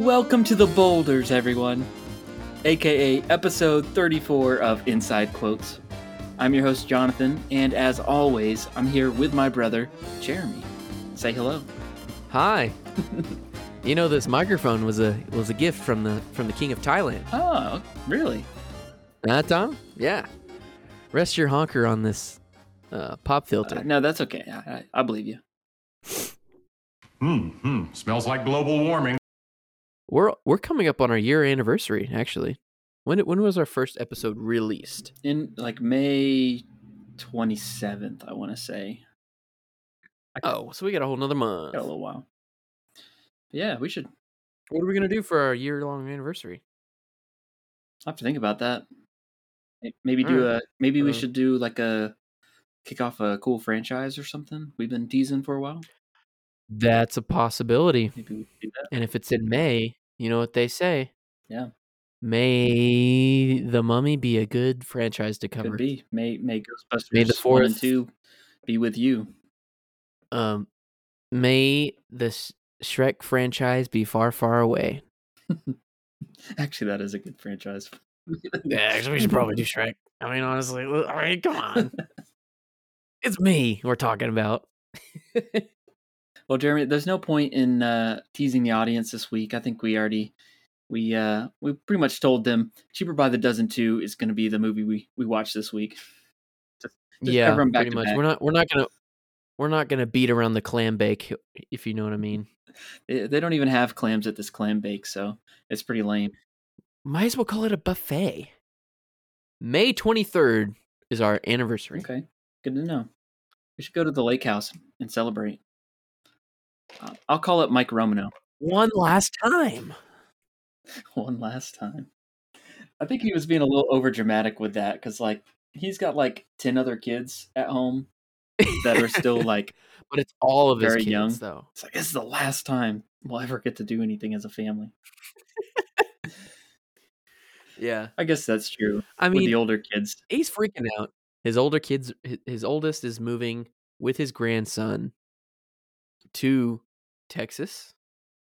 Welcome to the Boulders, everyone, aka episode 34 of Inside Quotes. I'm your host, Jonathan, and as always, I'm here with my brother, Jeremy. Say hello. Hi. you know this microphone was a was a gift from the from the king of Thailand. Oh, really? Huh, Tom? Yeah. Rest your honker on this uh, pop filter. Uh, no, that's okay. I, I, I believe you. Hmm, hmm. Smells like global warming. We're we're coming up on our year anniversary, actually. When when was our first episode released? In like May 27th, I want to say. Oh, so we got a whole nother month. Got a little while. Yeah, we should What are we gonna do for our year long anniversary? I have to think about that. Maybe do Alright. a maybe we Uh, should do like a kick off a cool franchise or something. We've been teasing for a while. That's a possibility. Maybe we do that. And if it's in May, you know what they say. Yeah. May the Mummy be a good franchise to cover. Could be. May May Ghostbusters May the one and two be with you. Um, may the Shrek franchise be far, far away. Actually, that is a good franchise. Yeah, actually, we should probably do Shrek. I mean, honestly, I mean, come on, it's me we're talking about. Well, Jeremy, there's no point in uh, teasing the audience this week. I think we already we uh we pretty much told them cheaper by the dozen two is going to be the movie we we watch this week. Just yeah, cover 'em back pretty much. back. We're not. We're not gonna. We're not gonna beat around the clam bake, if you know what I mean. They, they don't even have clams at this clam bake, so it's pretty lame. Might as well call it a buffet. May twenty third is our anniversary. Okay, good to know. We should go to the lake house and celebrate. I'll call it Mike Romano One last time. one last time. I think he was being a little over dramatic with that because, like, he's got like ten other kids at home that are still like, but it's all of his very kids, young. though. it's like this is the last time we'll ever get to do anything as a family. Yeah, I guess that's true I with mean, the older kids. he's freaking out. His older kids, hi- his oldest is moving with his grandson to Texas.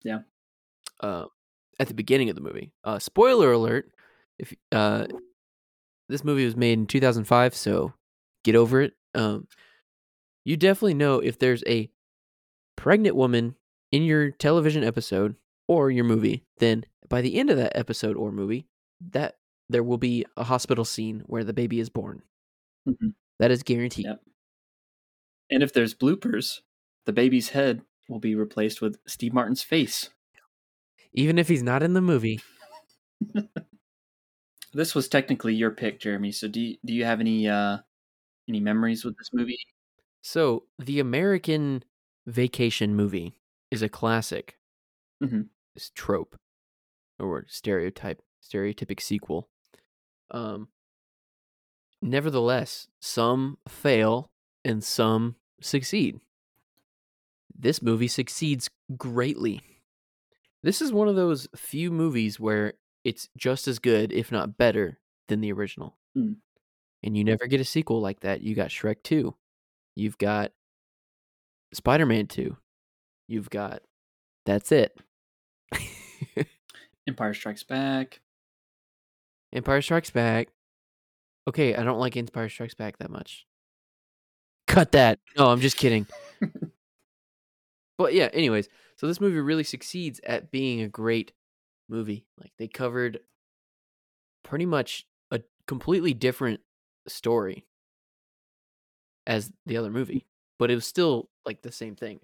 Yeah. Uh, at the beginning of the movie. Uh, spoiler alert: if uh, this movie was made in 2005, so get over it. Um, you definitely know if there's a pregnant woman in your television episode or your movie, then by the end of that episode or movie, that there will be a hospital scene where the baby is born. Mhm. That is guaranteed. Yep. And if there's bloopers, the baby's head will be replaced with Steve Martin's face. Even if he's not in the movie. This was technically your pick, Jeremy. So do you, do you have any uh any memories with this movie? So, the American vacation movie is a classic. Mhm. It's trope or stereotype, stereotypic sequel. Um, nevertheless, some fail and some succeed. This movie succeeds greatly. This is one of those few movies where it's just as good, if not better, than the original. Hmm. And you never get a sequel like that. You got Shrek 2. You've got Spider Man 2. You've got. That's it. Empire Strikes Back. Empire Strikes Back. Okay, I don't like Empire Strikes Back that much. Cut that. No, I'm just kidding. but yeah, anyways, so this movie really succeeds at being a great movie. Like they covered pretty much a completely different story as the other movie, but it was still like the same thing.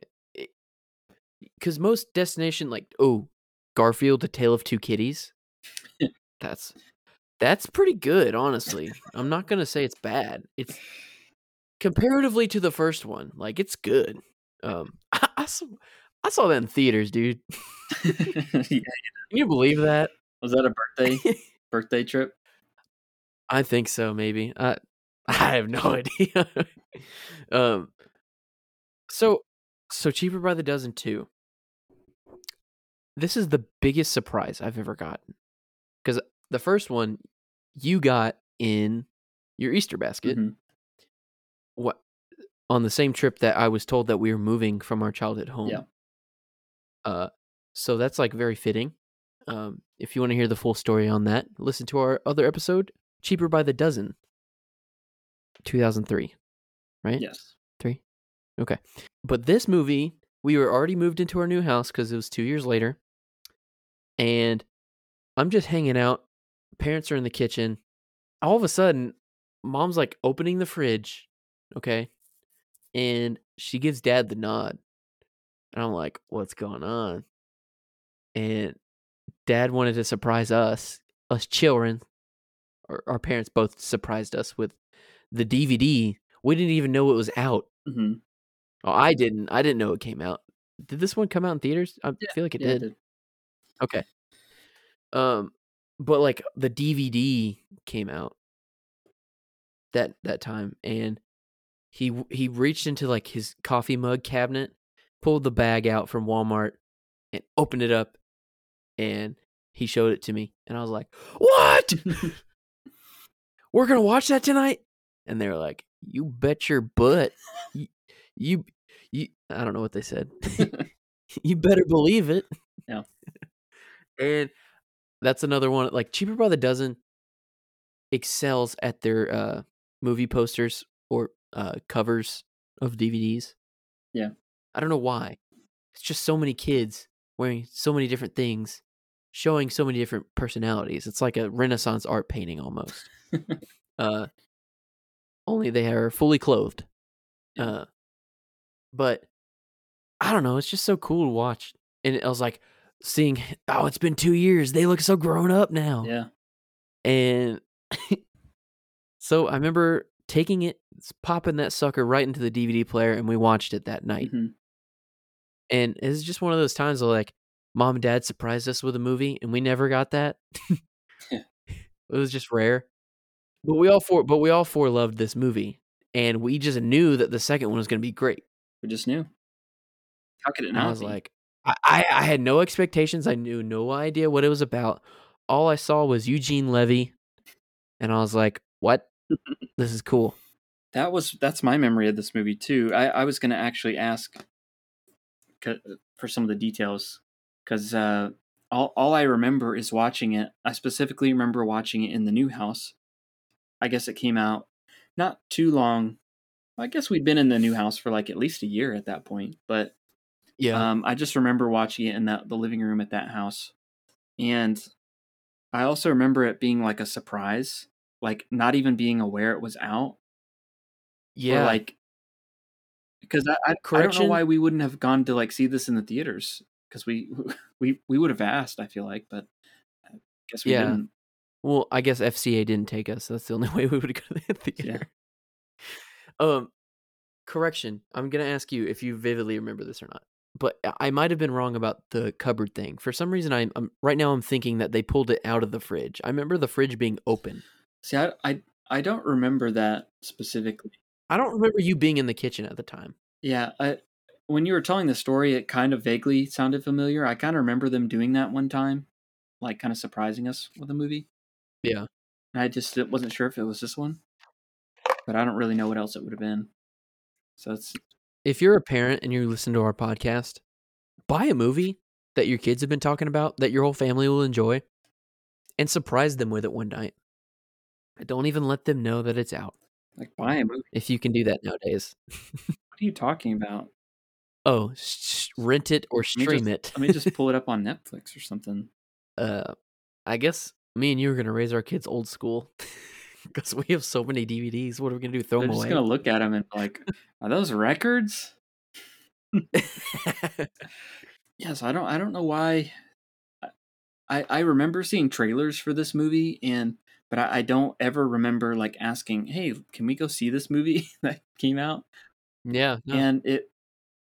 Because most destination, like oh, Garfield, A Tale of Two Kitties, that's that's pretty good, honestly. I'm not gonna say it's bad. It's comparatively to the first one, like it's good. Um, I, I saw I saw that in theaters, dude. yeah. Can you believe that? Was that a birthday birthday trip? I think so, maybe. I I have no idea. um, so so cheaper by the dozen too. This is the biggest surprise I've ever gotten because the first one you got in your Easter basket. Mhm. What on the same trip that I was told that we were moving from our childhood home. Yeah. Uh, so that's like very fitting. Um, if you want to hear the full story on that, listen to our other episode, Cheaper by the Dozen, 2003, right? Yes. Three? Okay. But this movie, we were already moved into our new house because it was two years later. And I'm just hanging out. Parents are in the kitchen. All of a sudden, mom's like opening the fridge. Okay. And she gives dad the nod. And I'm like, what's going on? And dad wanted to surprise us, us children. Our, our parents both surprised us with the DVD. We didn't even know it was out. hmm Oh, I didn't. I didn't know it came out. Did this one come out in theaters? I feel like it Yeah, did. Okay. Um, but like the DVD came out that that time, and he he reached into like his coffee mug cabinet, pulled the bag out from Walmart, and opened it up, and he showed it to me, and I was like, "What? We're gonna watch that tonight?" And they were like, "You bet your butt, you, you, you." I don't know what they said. you better believe it. Yeah. and that's another one. Like cheaper by the dozen excels at their uh, movie posters or uh, covers of DVDs. Yeah. I don't know why. It's just so many kids wearing so many different things, showing so many different personalities. It's like a Renaissance art painting almost. uh, only they are fully clothed. Uh, but I don't know. It's just so cool to watch. And I was like seeing, oh, it's been two years. They look so grown up now. yeah. And so I remember taking it, popping that sucker right into the DVD player, and we watched it that night. Mhm. And it's just one of those times where like mom and dad surprised us with a movie, and we never got that. Yeah. It was just rare. But we all four, but we all four loved this movie, and we just knew that the second one was going to be great. We just knew. How could it And not I was be? like, I, I, I had no expectations. I knew no idea what it was about. All I saw was Eugene Levy, and I was like, "What? This is cool." That was that's my memory of this movie too. I, I was gonna actually ask for some of the details because uh, all all I remember is watching it. I specifically remember watching it in the new house. I guess it came out not too long. I guess we'd been in the new house for like at least a year at that point, but Yeah, um, I just remember watching it in that the living room at that house, and I also remember it being like a surprise, like not even being aware it was out. yeah. Or like, because I, I, I don't know why we wouldn't have gone to like see this in the theaters because we we we would have asked. I feel like, but I guess we Yeah. didn't. Well, I guess FCA didn't take us. That's the only way we would go to the theater. Um, correction. I'm gonna ask you if you vividly remember this or not. But I- I might have been wrong about the cupboard thing. For some reason, I'm, I'm right now. I'm thinking that they pulled it out of the fridge. I remember the fridge being open. See, I, I I don't remember that specifically. I don't remember you being in the kitchen at the time. Yeah, I when you were telling the story, it kind of vaguely sounded familiar. I kind of remember them doing that one time, like kind of surprising us with a movie. Yeah. And I just wasn't sure if it was this one, but I don't really know what else it would have been. So it's If you're a parent and you listen to our podcast, buy a movie that your kids have been talking about that your whole family will enjoy, and surprise them with it one night. Don't even let them know that it's out. like buy a movie. If you can do that nowadays. What are you talking about? Oh, sh- rent it or Let stream just- it. Let me just pull it up on Netflix or something. uh, I guess me and you are gonna raise our kids old school because we have so many DVDs. What are we gonna do? Throw They're them just away? gonna look at them and be like, "Are those records?" Yes, I don't. I don't know why. I I remember seeing trailers for this movie, and but I, I don't ever remember like asking, "Hey, can we go see this movie that came out?" yeah, no. And it.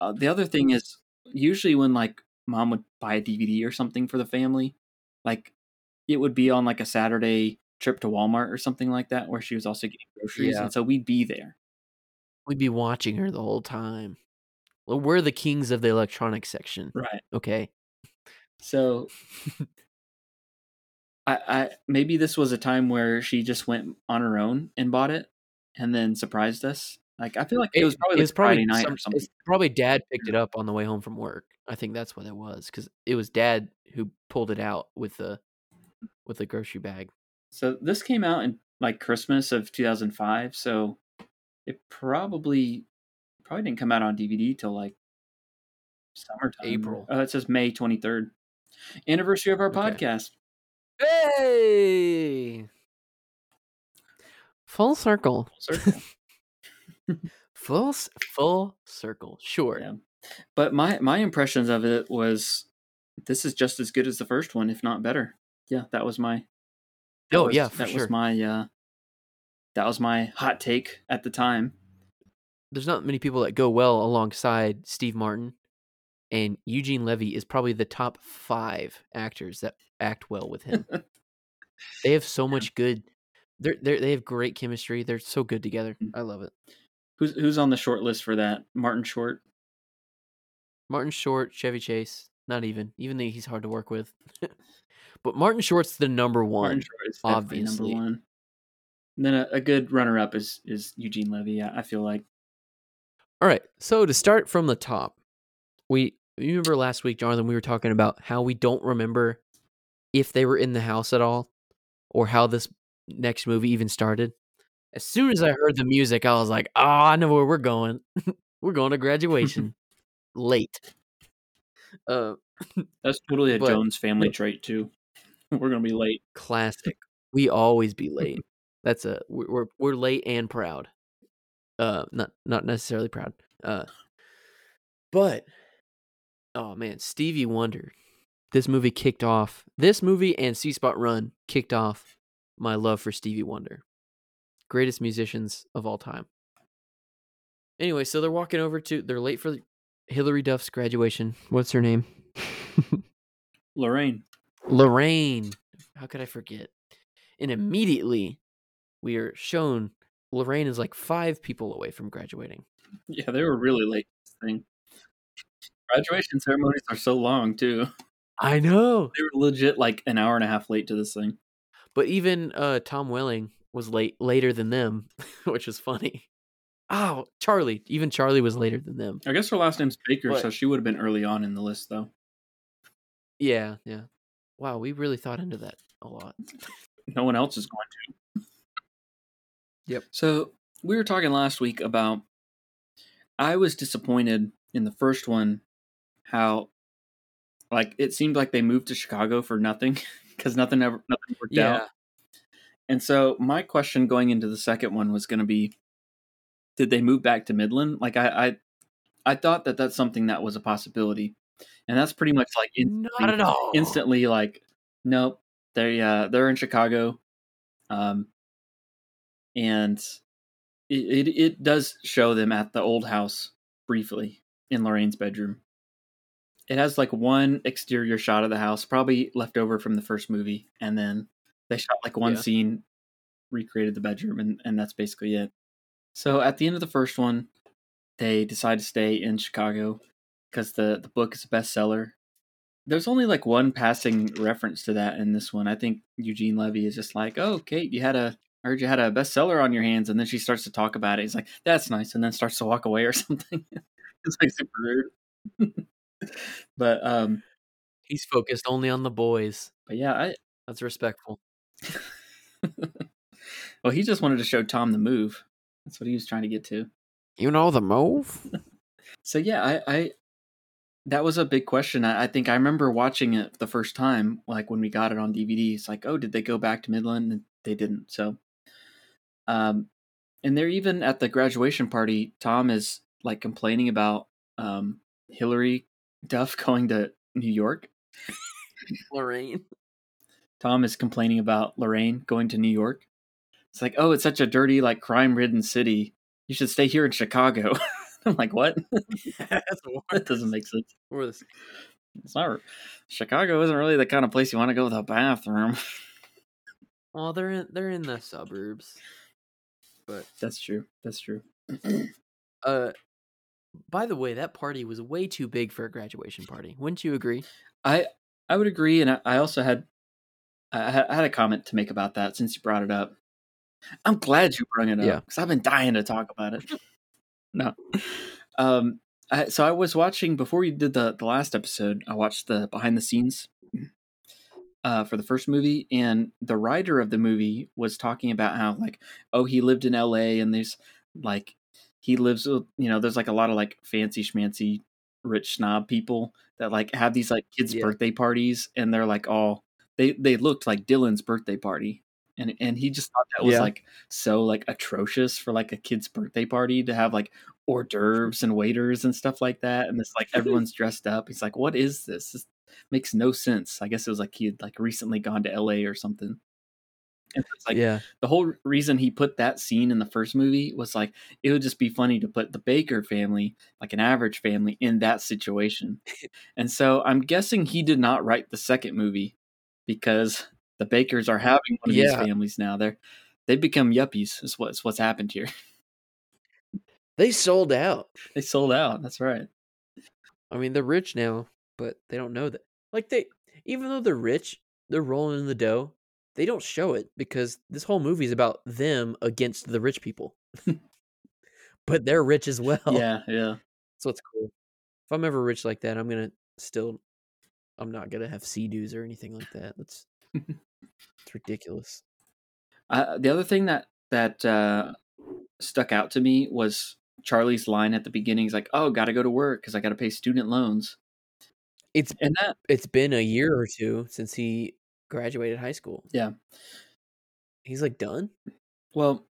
Uh, the other thing is, usually when like mom would buy a DVD or something for the family, like it would be on like a Saturday trip to Walmart or something like that, where she was also getting groceries, Yeah. and so we'd be there. we'd be watching her the whole time. Well, we're the kings of the electronics section. Right. Okay. So I, I maybe this was a time where she just went on her own and bought it and then surprised us Like I feel like it, was probably it like probably Friday night some- or something. probably dad picked it up on the way home from work. I think that's what it was because it was dad who pulled it out with the with the grocery bag. So this came out in like Christmas of 2005. So it probably probably didn't come out on DVD till like summertime. April. Oh, it says May 23rd, anniversary of our Okay. podcast. Hey, full circle, Circle. full full circle. Sure. Yeah. But my my impressions of it was this is just as good as the first one, if not better. Yeah, that was my. that Oh was- yeah, for that sure. was my. uh That was my hot take at the time. There's not many people that go well alongside Steve Martin, and Eugene Levy is probably the top five actors that act well with him. they have so much good. They're, they're they have great chemistry. They're so good together. Mm. I love it. Who's who's on the short list for that? Martin Short. Martin Short, Chevy Chase, not even. Even though he's hard to work with. but Martin Short's the number one. Martin Short is obviously. number one. And then a, a good runner up is is Eugene Levy. I, I feel like All right. So to start from the top, we you remember last week, Jonathan, we were talking about how we don't remember if they were in the house at all or how this next movie even started. As soon as I heard the music, I was like, oh, I know where we're going. we're going to graduation late. Uh that's totally a But- Jones family trait too. We're gonna be late. classic. We always be late. That's a we're we're, we're late and proud. Uh, not not necessarily proud. Uh, but oh man, Stevie Wonder. This movie kicked off. This movie and See Spot Run kicked off my love for Stevie Wonder. Greatest musicians of all time. Anyway, so they're walking over to. They're late for Hilary Duff's graduation. What's her name? Lorraine. Lorraine. How could I forget? And immediately we are shown Lorraine is like five people away from graduating. Yeah, they were really late. thing. Graduation ceremonies are so long too. I know. They were legit like an hour and a half late to this thing. But even uh Tom Welling was late later than them, which was funny. Oh, Charlie. Even Charlie was later than them. I guess her last name's Baker, But- so she would have been early on in the list though. Yeah, yeah. Wow, we really thought into that a lot. No one else is going to. Yep. So we were talking last week about I was disappointed in the first one how like it seemed like they moved to Chicago for nothing because nothing ever nothing worked out. And so my question going into the second one was going to be did they move back to Midland? Like I I I thought that that's something that was a possibility. And that's pretty much like instantly, Not at all. instantly like nope, they uh they're in Chicago. Um and it, it it does show them at the old house briefly in Lorraine's bedroom. It has like one exterior shot of the house, probably left over from the first movie, and then they shot like one Yeah. scene, recreated the bedroom, and, and that's basically it. So at the end of the first one, they decide to stay in Chicago because the, the book is a bestseller. There's only like one passing reference to that in this one. I think Eugene Levy is just like, "Oh, Kate, you had a I heard you had a bestseller on your hands," and then she starts to talk about it. He's like, "That's nice," and then starts to walk away or something. it's like super rude. but um, He's focused only on the boys. but yeah, I That's respectful. well, he just wanted to show Tom the move. That's what he was trying to get to. You know the move? So yeah, I, I that was a big question. I, I think I remember watching it the first time, like when we got it on DVD. It's like, oh, did they go back to Midland? And they didn't. So, um, and they're even at the graduation party. Tom is like complaining about um Hilary Duff going to New York. Lorraine. Tom is complaining about Lorraine going to New York. It's like, oh, it's such a dirty, like crime-ridden city. You should stay here in Chicago. I'm like, what? That doesn't make sense. worse. It's not. Chicago isn't really the kind of place you want to go to the bathroom. Well, they're in they're in the suburbs. But That's true. That's true. uh by the way, that party was way too big for a graduation party. Wouldn't you agree? I I would agree, and I, I also had I had I had a comment to make about that since you brought it up. I'm glad you brought it up Yeah. because I've been dying to talk about it. no. Um, I, so I was watching before you did the the last episode. I watched the behind the scenes uh, for the first movie, and the writer of the movie was talking about how like, oh, he lived in L.A. and there's like he lives with you know there's like a lot of like fancy schmancy rich snob people that like have these like kids Yeah. birthday parties and they're like all they they looked like Dylan's birthday party and and he just thought that was Yeah. like so like atrocious for like a kid's birthday party to have like hors d'oeuvres and waiters and stuff like that and it's like everyone's dressed up he's like what is this this makes no sense i guess it was like he had like recently gone to la or something and it's like yeah, the whole reason he put that scene in the first movie was like it would just be funny to put the Baker family, like an average family, in that situation. and so I'm guessing he did not write the second movie because the Bakers are mm, having one of these families now. They're they've become yuppies. Is what's what's happened here. they sold out. They sold out. That's right. I mean, they're rich now, but they don't know that. Like they, even though they're rich, they're rolling in the dough. They don't show it because this whole movie is about them against the rich people. but they're rich as well. Yeah, yeah. So it's cool. If I'm ever rich like that, I'm gonna still. I'm not gonna have Sea-Doos or anything like that. That's it's ridiculous. Uh, the other thing that that uh, stuck out to me was Charlie's line at the beginning. He's like, "Oh, got to go to work because I got to pay student loans." It's And that it's been a year or two since he graduated high school. Yeah. He's like done. Well,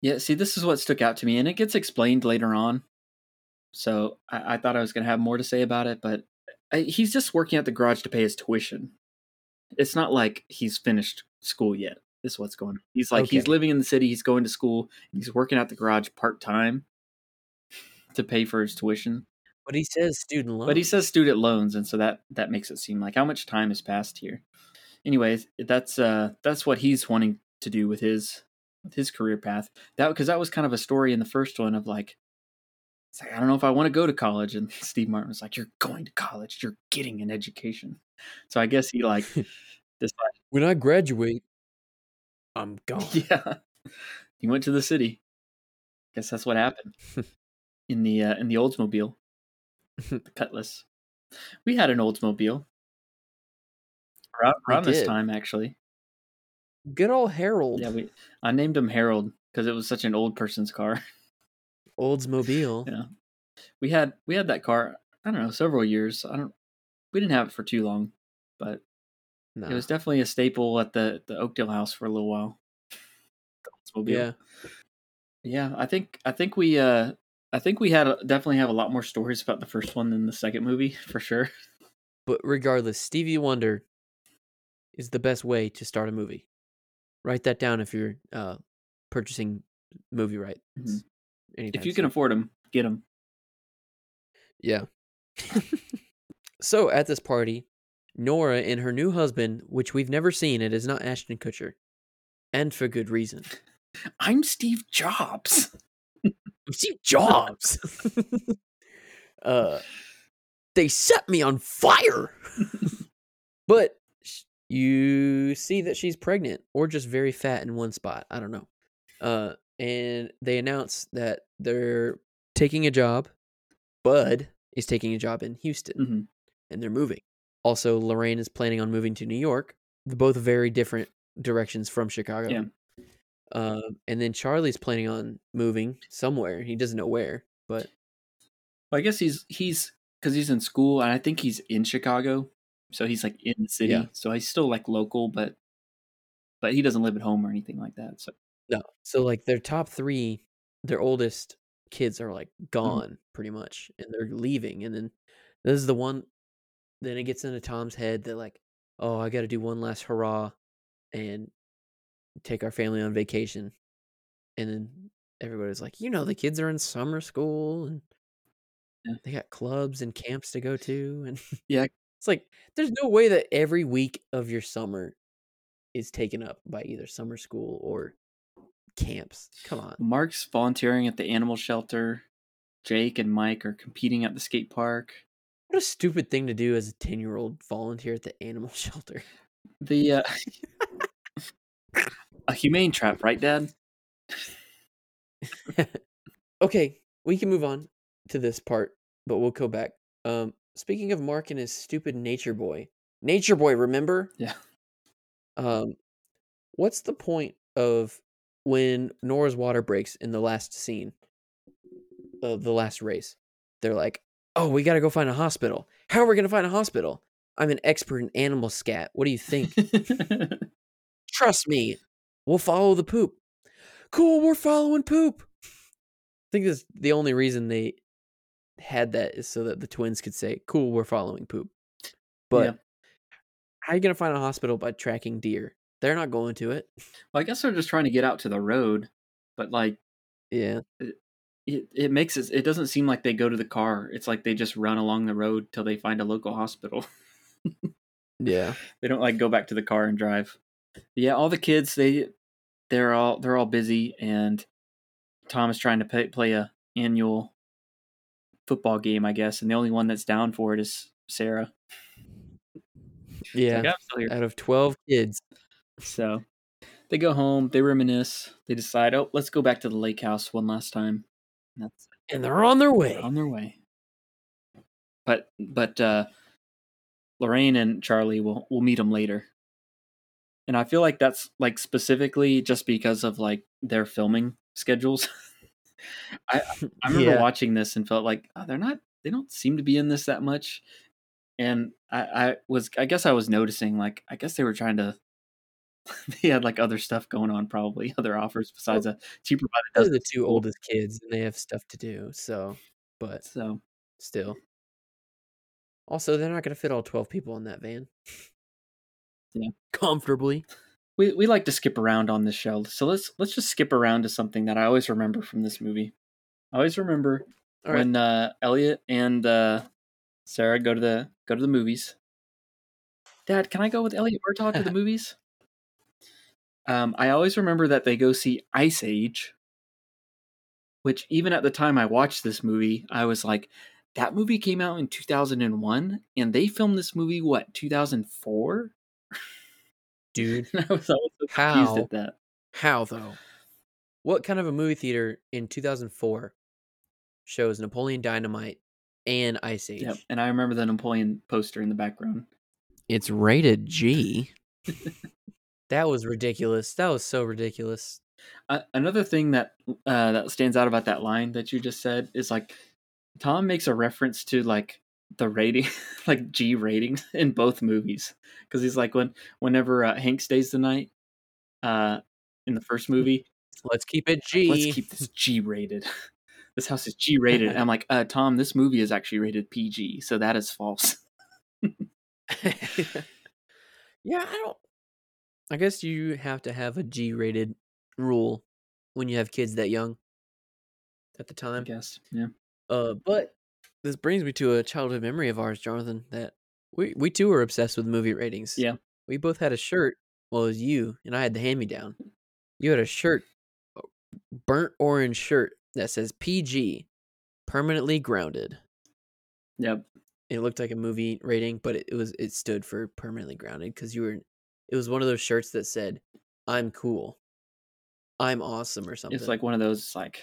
yeah, see, this is what stuck out to me, and it gets explained later on. So I, I thought I was going to have more to say about it, but I, he's just working at the garage to pay his tuition. It's not like he's finished school yet. This is what's going on. He's like, he's living in the city, he's going to school, he's working at the garage part time to pay for his tuition. But he says student loans. But he says student loans, and so that that makes it seem like how much time has passed here. Anyways, that's uh that's what he's wanting to do with his with his career path. That because that was kind of a story in the first one of like, it's like I don't know if I want to go to college, and Steve Martin was like, "You're going to college. You're getting an education." So I guess he like this. when I graduate, I'm gone. yeah, he went to the city. I guess that's what happened in the uh, in the Oldsmobile, the Cutlass. We had an Oldsmobile around, around this did. time, actually. Good old Harold. Yeah, we. I named him Harold because it was such an old person's car. Oldsmobile. Yeah. We had we had that car. I don't know, several years. I don't. We didn't have it for too long, but Nah. it was definitely a staple at the the Oakdale house for a little while. Yeah. Yeah, I think I think we uh I think we had a, definitely have a lot more stories about the first one than the second movie for sure. But regardless, Stevie Wonder is the best way to start a movie. Write that down if you're uh, purchasing movie rights. Mhm. If you can afford them, get them. Yeah. so at this party, Nora and her new husband, which we've never seen, it is not Ashton Kutcher, and for good reason. I'm Steve Jobs. I'm Steve Jobs. uh, they set me on fire. but you see that she's pregnant or just very fat in one spot. I don't know. Uh, and they announce that they're taking a job. Bud is taking a job in Houston hmm and they're moving. Also, Lorraine is planning on moving to New York. Both very different directions from Chicago. Yeah. Um, and then Charlie's planning on moving somewhere. He doesn't know where, but Well, I guess he's he's because he's in school, and I think he's in Chicago, so he's like in the city. Yeah. So he's still like local, but but he doesn't live at home or anything like that. So no. So like their top three, their oldest kids are like Mm-hmm. gone pretty much, and they're leaving. And then this is the one. Then it gets into Tom's head that like, oh, I got to do one last hurrah, and take our family on vacation. And then everybody's like, you know, the kids are in summer school and Yeah. they got clubs and camps to go to, and Yeah. It's like there's no way that every week of your summer is taken up by either summer school or camps. Come on. Mark's volunteering at the animal shelter. Jake and Mike are competing at the skate park. What a stupid thing to do as a 10 year old volunteer at the animal shelter. The uh, a humane trap, right, Dad? okay, we can move on to this part, but we'll go back. Um, speaking of Mark and his stupid Nature Boy, Nature Boy, remember? Yeah. Um, what's the point of when Nora's water breaks in the last scene of the last race? They're like, "Oh, we got to go find a hospital. How are we going to find a hospital? I'm an expert in animal scat. What do you think? Trust me, we'll follow the poop. Cool, we're following poop. I think that's the only reason they had that is so that the twins could say, "Cool, we're following poop." But Yeah. how are you gonna find a hospital by tracking deer? They're not going to it. well, I guess they're just trying to get out to the road, but like Yeah, it, it makes it it doesn't seem like they go to the car. It's like they just run along the road till they find a local hospital. yeah. they don't like go back to the car and drive. Yeah, all the kids they they're all they're all busy and Tom is trying to pay, play a annual football game, I guess, and the only one that's down for it is Sarah. Yeah. like, still here." Out of 12 kids. So they go home, they reminisce, they decide, oh, let's go back to the lake house one last time. And that's And they're on their way. on their way. But but uh Lorraine and Charlie will will meet them later. And I feel like that's like specifically just because of like their filming schedules. I I remember Yeah. watching this and felt like oh, they're not they don't seem to be in this that much. And I, I was I guess I was noticing like I guess they were trying to they had like other stuff going on probably other offers besides a cheaper by the They're the two oldest kids and they have stuff to do. So, but so still. Also, they're not going to fit all 12 people in that van. Yeah. Comfortably. We we like to skip around on this show. So let's let's just skip around to something that I always remember from this movie. I always remember All right. when uh, Elliot and uh, Sarah go to the go to the movies. Dad, can I go with Elliot Murtaugh to the movies? Um, I always remember that they go see Ice Age, which even at the time I watched this movie, I was like, that movie came out in 2001 and they filmed this movie what 2004 Dude, i was so confused How? at that how though? What kind of a movie theater in 2004 shows Napoleon Dynamite and Ice Age? Yep. And I remember the Napoleon poster in the background. It's rated G. that was ridiculous. That was so ridiculous. Uh, another thing that uh, that stands out about that line that you just said is like Tom makes a reference to like the rating, like G ratings in both movies, because he's like when whenever uh, Hank stays the night, uh, in the first movie, Let's keep it G. let's keep this G rated. this house is G rated. I'm like, uh, Tom, this movie is actually rated PG, so that is false. yeah, I don't. I guess you have to have a G rated rule when you have kids that young at the I time. guess. Yeah. Uh, but this brings me to a childhood memory of ours, Jonathan, that we we too were obsessed with movie ratings. Yeah. We both had a shirt. Well, it was you, and I had the hand me down. Hmm. You had a shirt, burnt orange shirt that says PG, permanently grounded. Yep. It looked like a movie rating, but it, it was it stood for permanently grounded because you were. It was one of those shirts that said, "I'm cool, I'm awesome" or something. It's like one of those like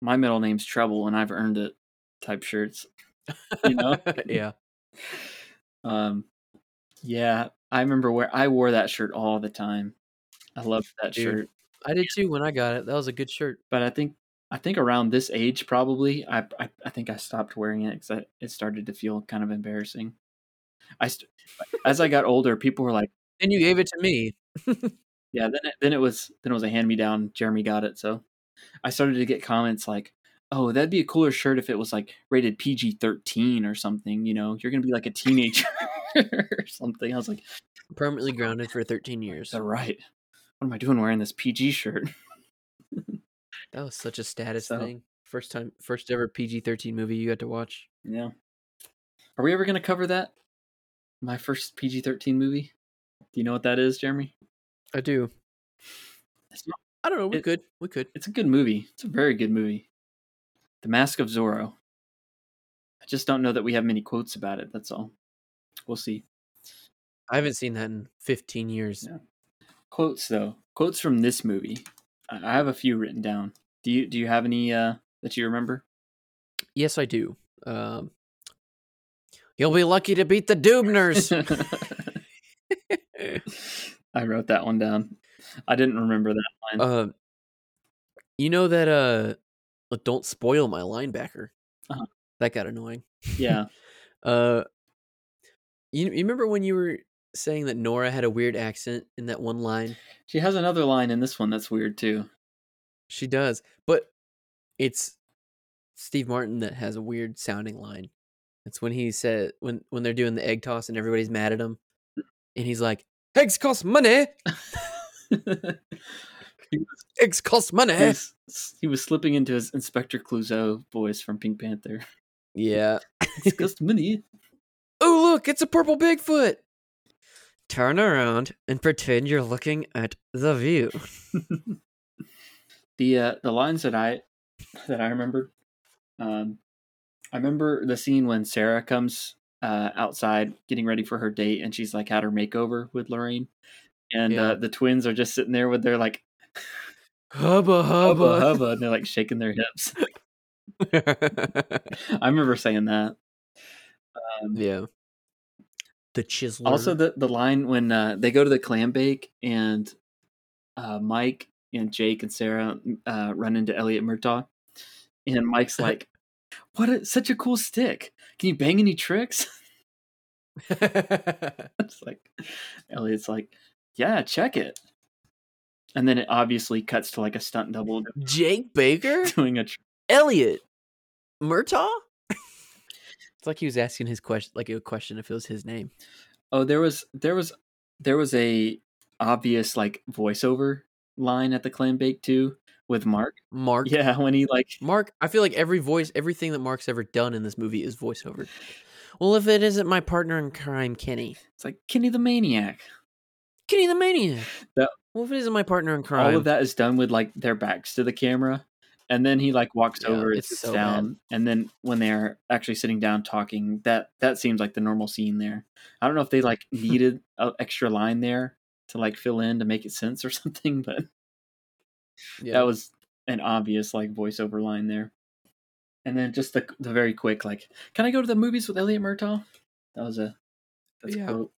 my middle name's Trouble and I've earned it type shirts. you know? yeah. Um yeah, I remember where I wore that shirt all the time. I loved that Dude. shirt. I did too when I got it. That was a good shirt. But I think I think around this age probably I I, I think I stopped wearing it cuz it started to feel kind of embarrassing. I st- as I got older, people were like, And you gave it to me. yeah, then it, then it was then it was a hand me down. Jeremy got it, so I started to get comments like, "Oh, that'd be a cooler shirt if it was like rated PG thirteen or something." You know, you're gonna be like a teenager or something. I was like, Permanently grounded for 13 years. "All right, what am I doing wearing this PG shirt?" That was such a status So- thing. First time, first ever PG 13 movie you got to watch. Yeah. Are we ever gonna cover that? My first PG thirteen movie. Do you know what that is, Jeremy? I do. Not. I don't know. We It- could. We could. It's a good movie. It's a very good movie. The Mask of Zorro. I just don't know that we have many quotes about it. That's all. We'll see. I haven't seen that in 15 years. Yeah. Quotes though. Quotes from this movie. I have a few written down. Do you do you have any uh that you remember? Yes, I do. Um, you'll be lucky to beat the Dubners. I wrote that one down. I didn't remember that line. Um, you know that uh, look, don't spoil my linebacker. Uh-huh. That got annoying. yeah. Uh, you, you remember when you were saying that Nora had a weird accent in that one line? She has another line in this one that's weird too. She does, but it's Steve Martin that has a weird sounding line. It's when he said when when they're doing the egg toss and everybody's mad at him, and he's like, "Eggs cost money. Eggs cost money." he was- he was slipping into his Inspector Clouseau voice from Pink Panther. Yeah. It's cost money. oh look, it's a purple Bigfoot. Turn around and pretend you're looking at the view. the uh, the lines that I that I remembered. Um, I remember the scene when Sarah comes uh, outside getting ready for her date, and she's like had her makeover with Lorraine, and Yeah. uh, the twins are just sitting there with their like Hubba hubba hubba, and they're like shaking their hips. I remember saying that. Um, yeah. The chisel. Also, the the line when uh, they go to the clam bake and uh, Mike and Jake and Sarah uh, run into Elliot Murtaugh, and Mike's like, "What? A, such a cool stick! Can you bang any tricks?" it's like Elliot's like, "Yeah, check it." And then it obviously cuts to like a stunt double Jake Baker? doing a. Tr- Elliot Murtaugh? it's like he was asking his question, like a question if it was his name. oh, there was there was there was a obvious like voiceover line at the clam bake too with Mark. Mark. Yeah, when he like Mark. I feel like every voice, everything that Mark's ever done in this movie is voiceover. Well, if it isn't my partner in crime, Kenny, It's like Kenny the Maniac. Kenny the Maniac. That- it isn't my partner in crime, All of that is done with like their backs to the camera. And then he like walks Yeah, over sits so down. And then when they're actually sitting down talking, that that seems like the normal scene there. I don't know if they like needed an extra line there to like fill in to make it sense or something, but yeah. that was an obvious like voiceover line there. And then just the the very quick like, can I go to the movies with Elliot Murtaugh? That was a that's Yeah. a quote.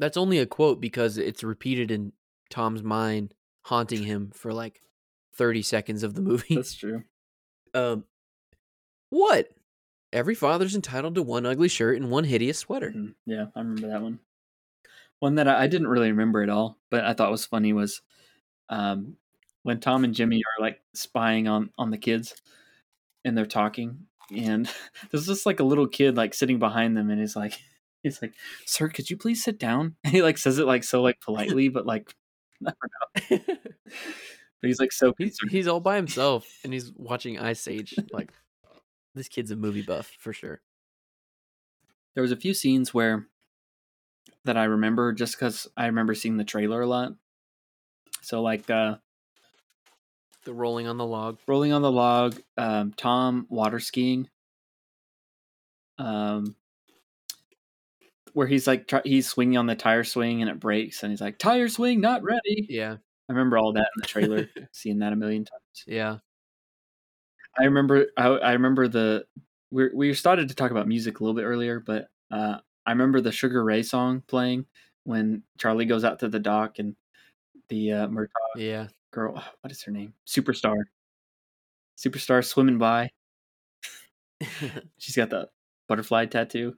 That's only a quote because it's repeated in Tom's mind, haunting him for like thirty seconds of the movie. That's true. Um, what? Every father's entitled to one ugly shirt and one hideous sweater. Mhm. Yeah, I remember that one. One that I, I didn't really remember at all, but I thought was funny was um, when Tom and Jimmy are like spying on on the kids, and they're talking, and there's just like a little kid like sitting behind them, and he's like, he's like, "Sir, could you please sit down?" And he like says it like so like politely, but like, I don't know. But he's like so he's he's all by himself and he's watching Ice Age. Like this kid's a movie buff for sure. there was a few scenes where that I remember just because I remember seeing the trailer a lot. So like uh The rolling on the log. rolling on the log, um, Tom water skiing, um, where he's like try- he's swinging on the tire swing and it breaks, and he's like tire swing not ready. Yeah, I remember all that in the trailer, seeing that a million times. yeah. I remember I, I remember the we we started to talk about music a little bit earlier, but uh, I remember the Sugar Ray song playing when Charlie goes out to the dock and the uh, Murtaugh Yeah. girl, what is her name? Superstar, Superstar swimming by. She's got the butterfly tattoo.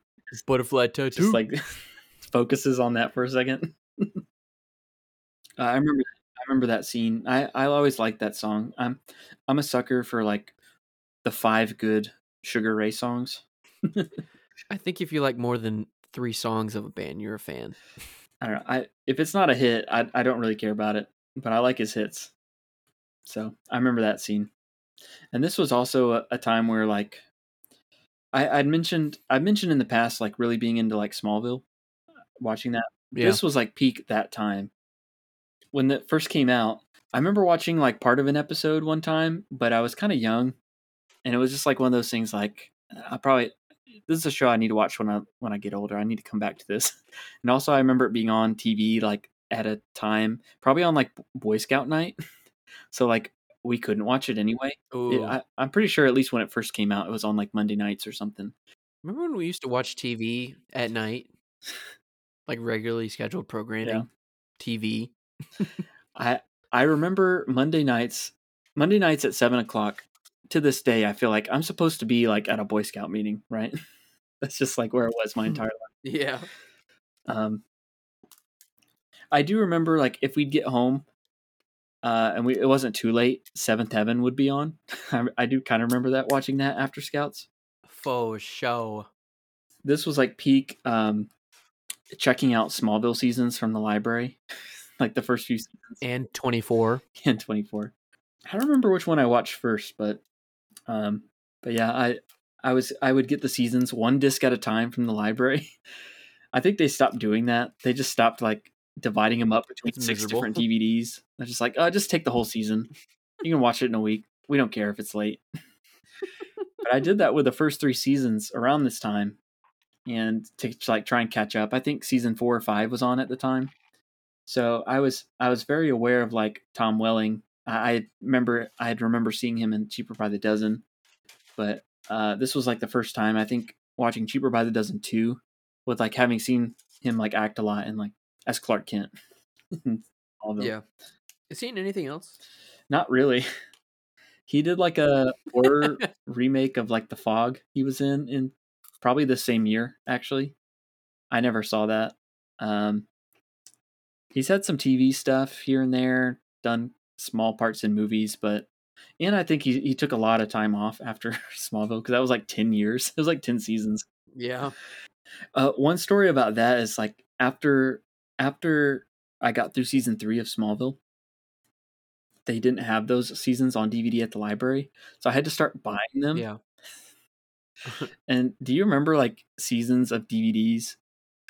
Butterfly tattoo. Just like focuses on that for a second. uh, I remember. I remember that scene. I I always liked that song. I'm I'm a sucker for like the five good Sugar Ray songs. I think if you like more than three songs of a band, you're a fan. I don't know. I if it's not a hit, I I don't really care about it. But I like his hits. So I remember that scene. And this was also a, a time where like I, I'd mentioned I mentioned in the past like really being into like Smallville, uh, watching that. Yeah. This was like peak that time. When it first came out, I remember watching like part of an episode one time, but I was kind of young, and it was just like one of those things. Like I probably this is a show I need to watch when I when I get older. I need to come back to this. And also, I remember it being on TV like at a time, probably on like Boy Scout night. so like we couldn't watch it anyway. Ooh. I, I'm pretty sure at least when it first came out, it was on like Monday nights or something. Remember when we used to watch TV at night? Like regularly scheduled programming? TV. I I remember Monday nights, Monday nights at seven o'clock. To this day, I feel like I'm supposed to be like at a Boy Scout meeting, right? That's just like where it was my entire life. Yeah. Um, I do remember like if we'd get home, uh, and we it wasn't too late, Seventh Heaven would be on. I, I do kind of remember that watching that after Scouts. Faux show. This was like peak um, checking out Smallville seasons from the library, like the first few seasons. And 24. and 24. I don't remember which one I watched first, but um but yeah, I I was I would get the seasons one disc at a time from the library. I think they stopped doing that. They just stopped like dividing them up between It's six miserable. different DVDs. They're just like, "Oh, just take the whole season. You can watch it in a week. We don't care if it's late." but I did that with the first 3 seasons around this time and to like try and catch up. I think season 4 or 5 was on at the time. So I was I was very aware of like Tom Welling. I, I remember I had remember seeing him in Cheaper by the Dozen, but uh, this was like the first time I think watching Cheaper by the Dozen two, with like having seen him like act a lot and like as Clark Kent. Yeah. Is he in anything else? not really. He did like a horror remake of like The Fog he was in in probably the same year actually. I never saw that. Um he's had some TV stuff here and there, done small parts in movies, but and I think he he took a lot of time off after Smallville cuz that was like 10 years. It was like 10 seasons. Yeah. Uh, one story about that is like after after I got through season three of Smallville, they didn't have those seasons on DVD at the library, so I had to start mm, buying them. Yeah. And do you remember like seasons of DVDs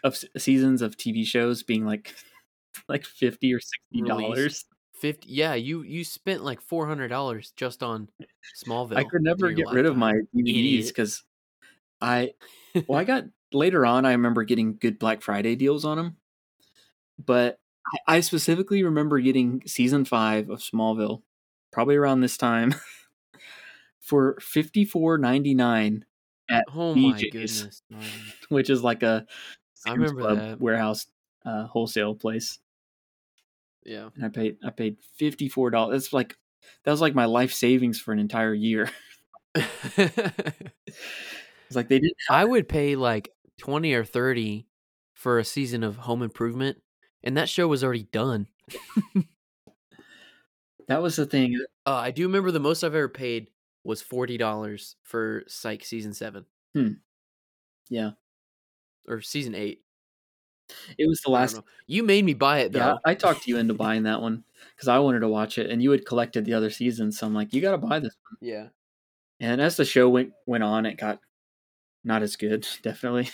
of seasons of TV shows being like like fifty or sixty dollars? 50 Yeah, you you spent like $400 just on Smallville. I could never get rid of my. DVDs because I well, I got later on. I remember getting good Black Friday deals on them, but I, I specifically remember getting season five of Smallville, probably around this time, for fifty four ninety nine at Oh my BJ's, goodness. which is like a Sam's remember Club that. warehouse uh, wholesale place. Yeah. And I paid I paid fifty four dollars. That's like that was like my life savings for an entire year. It's like they didn't I would pay like 20 or 30 for a season of Home Improvement and that show was already done. That was the thing. Uh, I do remember the most I've ever paid was $40 for Psych season 7 Yeah, or season 8. it was the last. You made me buy it though. Yeah, I talked you into buying that one because I wanted to watch it, and you had collected the other seasons. So I'm like, you got to buy this one. yeah. And as the show went went on, it got not as good, definitely.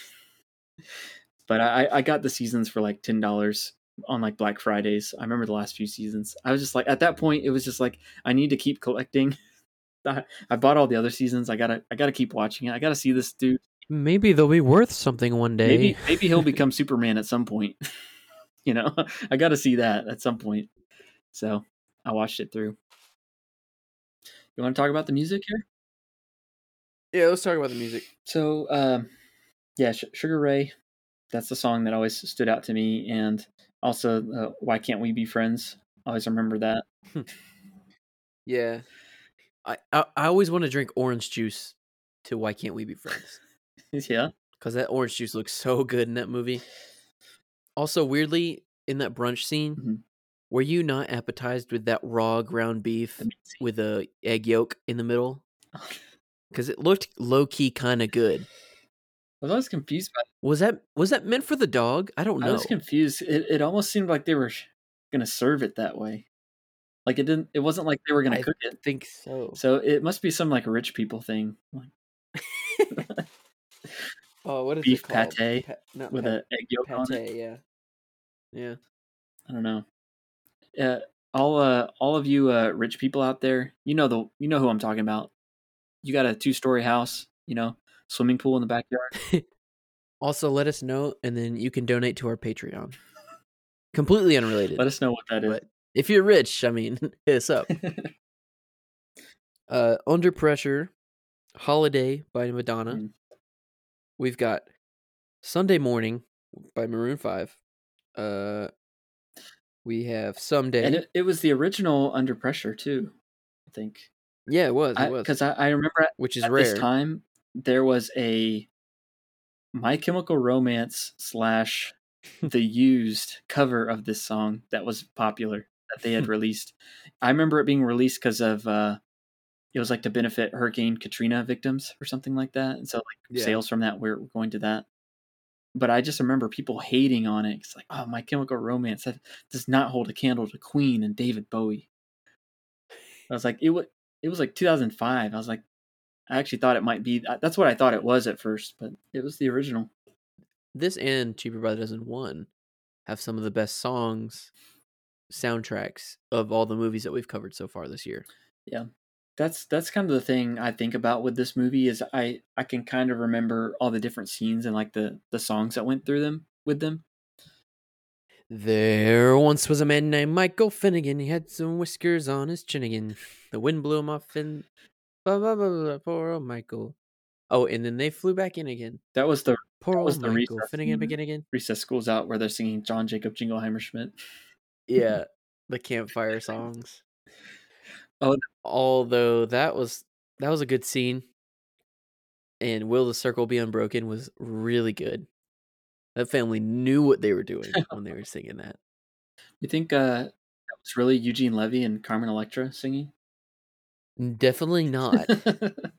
but I I got the seasons for like ten dollars on like Black Fridays. I remember the last few seasons. I was just like, at that point, it was just like I need to keep collecting. I I bought all the other seasons. I gotta I gotta keep watching it. I gotta see this dude. Maybe they'll be worth something one day. Maybe maybe he'll become Superman at some point. you know, I got to see that at some point. So I watched it through. You want to talk about the music here? Yeah, let's talk about the music. So, um, yeah, Sugar Ray. That's the song that always stood out to me, and also uh, "Why Can't We Be Friends." Always remember that. Yeah. I, I I always want to drink orange juice to Why Can't We Be Friends? yeah, Because that orange juice looks so good in that movie. Also, weirdly, in that brunch scene, Mhm. were you not appetized with that raw ground beef The meat scene. with a egg yolk in the middle? Because it looked low key kind of good. I was always confused by. Was that was that meant for the dog? I don't know. I was confused. It, it almost seemed like they were gonna serve it that way. Like it didn't. It wasn't like they were gonna cook it. I think so. So it must be some like rich people thing, like oh, what is beef it called? pate Pa- not with an egg yolk on it. yeah, yeah. I don't know. Uh, all uh, all of you uh, rich people out there, you know the you know who I'm talking about. You got a two story house, you know, swimming pool in the backyard. Also, let us know, and then you can donate to our Patreon. Completely unrelated. Let us know what that is. but if you're rich, I mean, hit us up. Uh, Under Pressure, Holiday by Madonna. Mm. We've got Sunday Morning by Maroon 5. Uh, we have Someday. And it, it was the original Under Pressure too. I think yeah, it was. It was. because I, I, remember at, which is at rare. this time there was a My Chemical Romance slash The Used cover of this song that was popular that they had released. I remember it being released because of uh, it was like to benefit Hurricane Katrina victims or something like that, and so like Yeah. sales from that were going to that. But I just remember people hating on it. It's like, oh, My Chemical Romance that does not hold a candle to Queen and David Bowie. I was like, it was it was like 2005. I was like, I actually thought it might be. Uh, that's what I thought it was at first, but it was the original. this and Cheaper by the Dozen One have some of the best songs, soundtracks of all the movies that we've covered so far this year. Yeah. That's that's kind of the thing I think about with this movie is I I can kind of remember all the different scenes and like the the songs that went through them with them. There once was a man named Michael Finnegan. He had some whiskers on his chin again. The wind blew him off and blah blah blah blah. Poor old Michael. Oh, and then they flew back in again. That was the Poor That was old the Michael recess Finnegan begin again. recess schools out where they're singing John Jacob Jingleheimer Schmidt. Yeah, the campfire songs. Oh. although that was that was a good scene, and "Will the Circle Be Unbroken" was really good. That family knew what they were doing when they were singing that. You think uh, that was really Eugene Levy and Carmen Electra singing? Definitely not.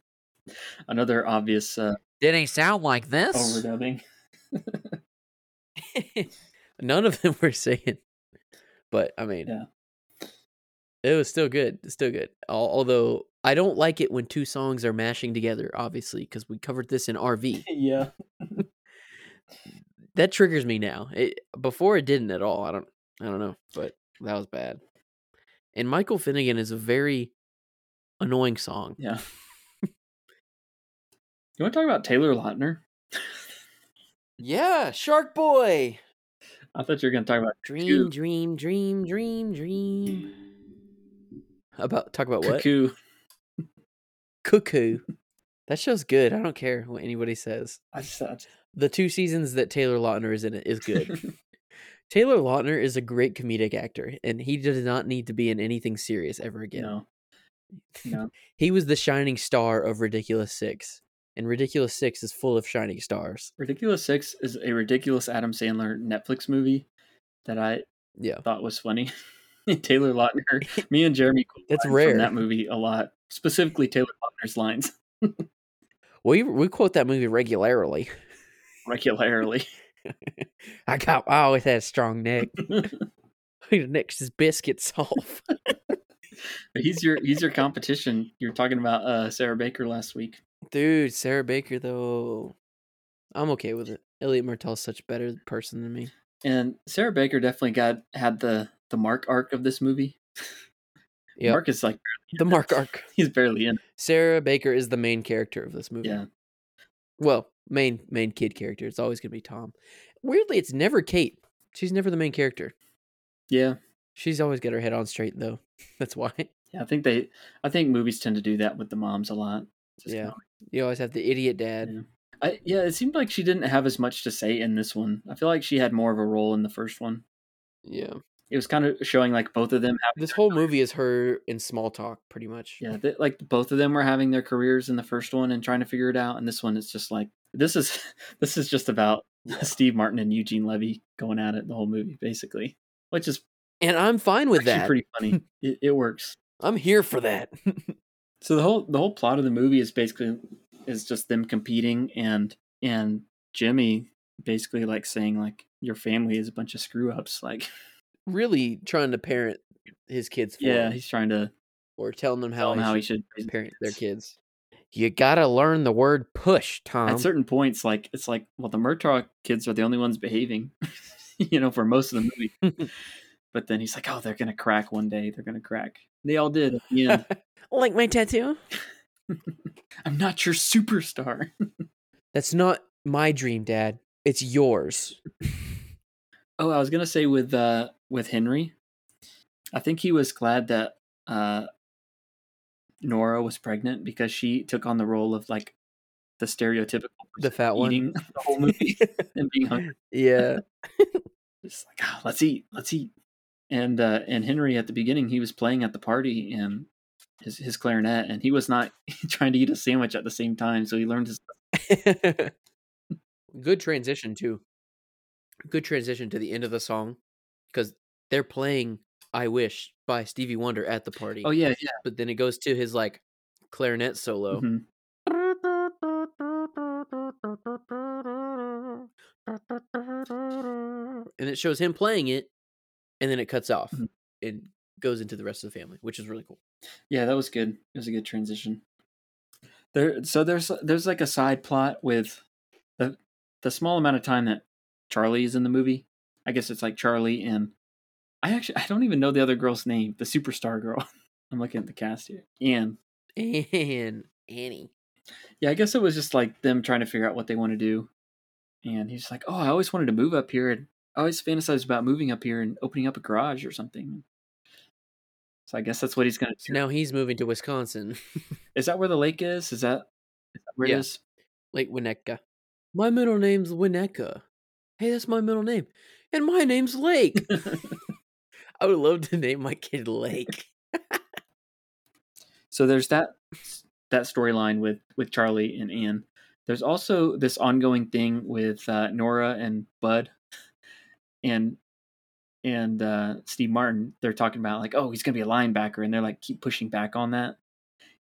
Another obvious uh, Did he sound like this? overdubbing. None of them were saying, but I mean, Yeah. it was still good. It's still good. Although I don't like it when two songs are mashing together. Obviously, because we covered this in RV. yeah. that triggers me now. It, before it didn't at all. I don't. I don't know, but that was bad. And Michael Finnegan is a very annoying song. Yeah. you want to talk about Taylor Lautner? Yeah, Shark Boy. I thought you were going to talk about Dream, dream, dream, dream, dream. About talk about what? Cuckoo. Cuckoo. That show's good. I don't care what anybody says. I just, I just The two seasons that Taylor Lautner is in it is good. Taylor Lautner is a great comedic actor, and he does not need to be in anything serious ever again. no. No. He was the shining star of Ridiculous Six, and Ridiculous Six is full of shining stars. Ridiculous Six is a ridiculous Adam Sandler Netflix movie that I Yeah, thought was funny. Taylor Lautner, me and Jeremy That's rare. from that movie a lot. Specifically, Taylor Lautner's lines we we quote that movie regularly. regularly. I got I always had a strong neck. Next is biscuits off. He's your he's your competition. You were talking about uh, Sarah Baker last week. Dude, Sarah Baker though, I'm okay with it. Elliot Martell's such a better person than me. And Sarah Baker definitely got had the the Mark arc of this movie. Yeah, Mark is like the Mark arc. he's barely in. Sarah Baker is the main character of this movie. Yeah. Well, main main kid character. It's always gonna be Tom. Weirdly, it's never Kate. She's never the main character. Yeah. She's always got her head on straight though. That's why. Yeah, I think they I think movies tend to do that with the moms a lot. Just Yeah. kinda You always have the idiot dad. Yeah. I, yeah, it seemed like she didn't have as much to say in this one. I feel like she had more of a role in the first one. Yeah. It was kind of showing like both of them have This whole movie is her in small talk, pretty much. yeah, th- like both of them were having their careers in the first one and trying to figure it out, and this one is just like this is this is just about Steve Martin and Eugene Levy going at it the whole movie basically, which is And I'm fine with that. pretty funny. it, it works. I'm here for that. So the whole the whole plot of the movie is basically is just them competing and and Jimmy basically like saying like your family is a bunch of screw ups like really trying to parent his kids for yeah him, he's trying to or telling them tell how, him he, how he should parent their kids. kids. You gotta learn the word push, Tom. At certain points, like it's like well the Murtaugh kids are the only ones behaving, you know, for most of the movie. But then he's like, oh, they're gonna crack one day. They're gonna crack. They all did. At the end. like my tattoo? I'm not your superstar. That's not my dream, Dad. It's yours. Oh, I was gonna say with uh with Henry, I think he was glad that uh Nora was pregnant because she took on the role of like the stereotypical The fat one. eating the whole movie and being hungry. Yeah. Just like, "Ah, let's eat, let's eat. And uh, and Henry at the beginning, he was playing at the party and his his clarinet, and he was not trying to eat a sandwich at the same time. So he learned his. Good transition too. Good transition to the end of the song because they're playing "I Wish" by Stevie Wonder at the party. Oh yeah, yeah. but then it goes to his like clarinet solo. mhm. And it shows him playing it, and then it cuts off Mhm. and goes into the rest of the family, which is really cool. Yeah, that was good. It was a good transition. There, so there's there's like a side plot with the the small amount of time that Charlie is in the movie. I guess it's like Charlie and I actually I don't even know the other girl's name, the superstar girl. I'm looking at the cast here. Anne. And Annie. Yeah, I guess it was just like them trying to figure out what they want to do. And he's like, "Oh, I always wanted to move up here, and I always fantasized about moving up here and opening up a garage or something." So I guess that's what he's gonna do. Now he's moving to Wisconsin, Is that where the lake is? Is that, is that where Yeah. it is? Lake Winnetka. My middle name's Winnetka. Hey, that's my middle name, and my name's Lake. I would love to name my kid Lake. So there's that that storyline with with Charlie and Anne. There's also this ongoing thing with uh, Nora and Bud, and and uh, Steve Martin. They're talking about like, oh, he's gonna be a linebacker, and they're like keep pushing back on that.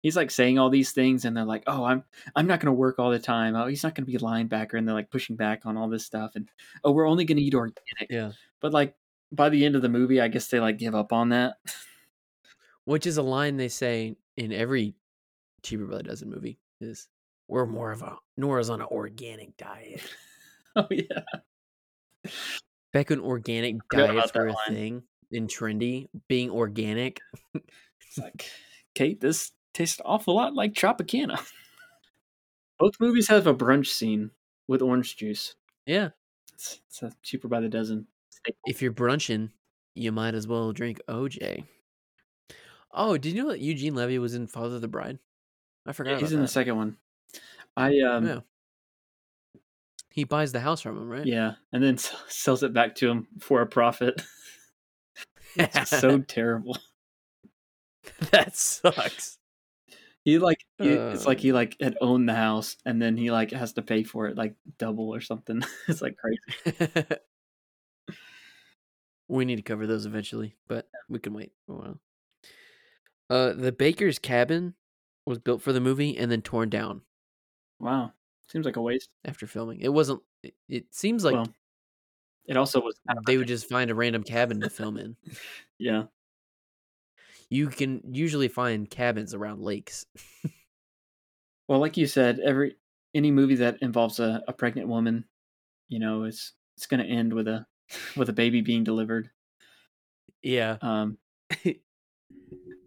He's like saying all these things, and they're like, oh, I'm I'm not gonna work all the time. Oh, he's not gonna be a linebacker, and they're like pushing back on all this stuff, and oh, we're only gonna eat organic. Yeah. But like by the end of the movie, I guess they like give up on that. Which is a line they say in every Cheaper by the Dozen movie is we're more of a Nora's on an organic diet. oh yeah. Back when organic diets that were a line. thing and trendy, being organic. It's like, Kate, this tastes awful lot like Tropicana. Both movies have a brunch scene with orange juice. Yeah. It's, it's cheaper by the dozen. If you're brunching, you might as well drink OJ. Oh, did you know that Eugene Levy was in Father of the Bride? I forgot. Yeah, he's in the second one. I um Yeah. He buys the house from him, right? yeah, and then s- sells it back to him for a profit. it's so terrible. that sucks. He like he- it's like Uh. he like had owned the house and then he like has to pay for it like double or something. it's like crazy. we need to cover those eventually, but we can wait a while. Uh, the baker's cabin was built for the movie and then torn down Wow, seems like a waste. after filming. It wasn't. It, it seems like well, it also was they would just find a random cabin to film in. yeah. You can usually find cabins around lakes. Well, like you said, every any movie that involves a, a pregnant woman, you know, is it's going to end with a with a baby being delivered. Yeah. Um,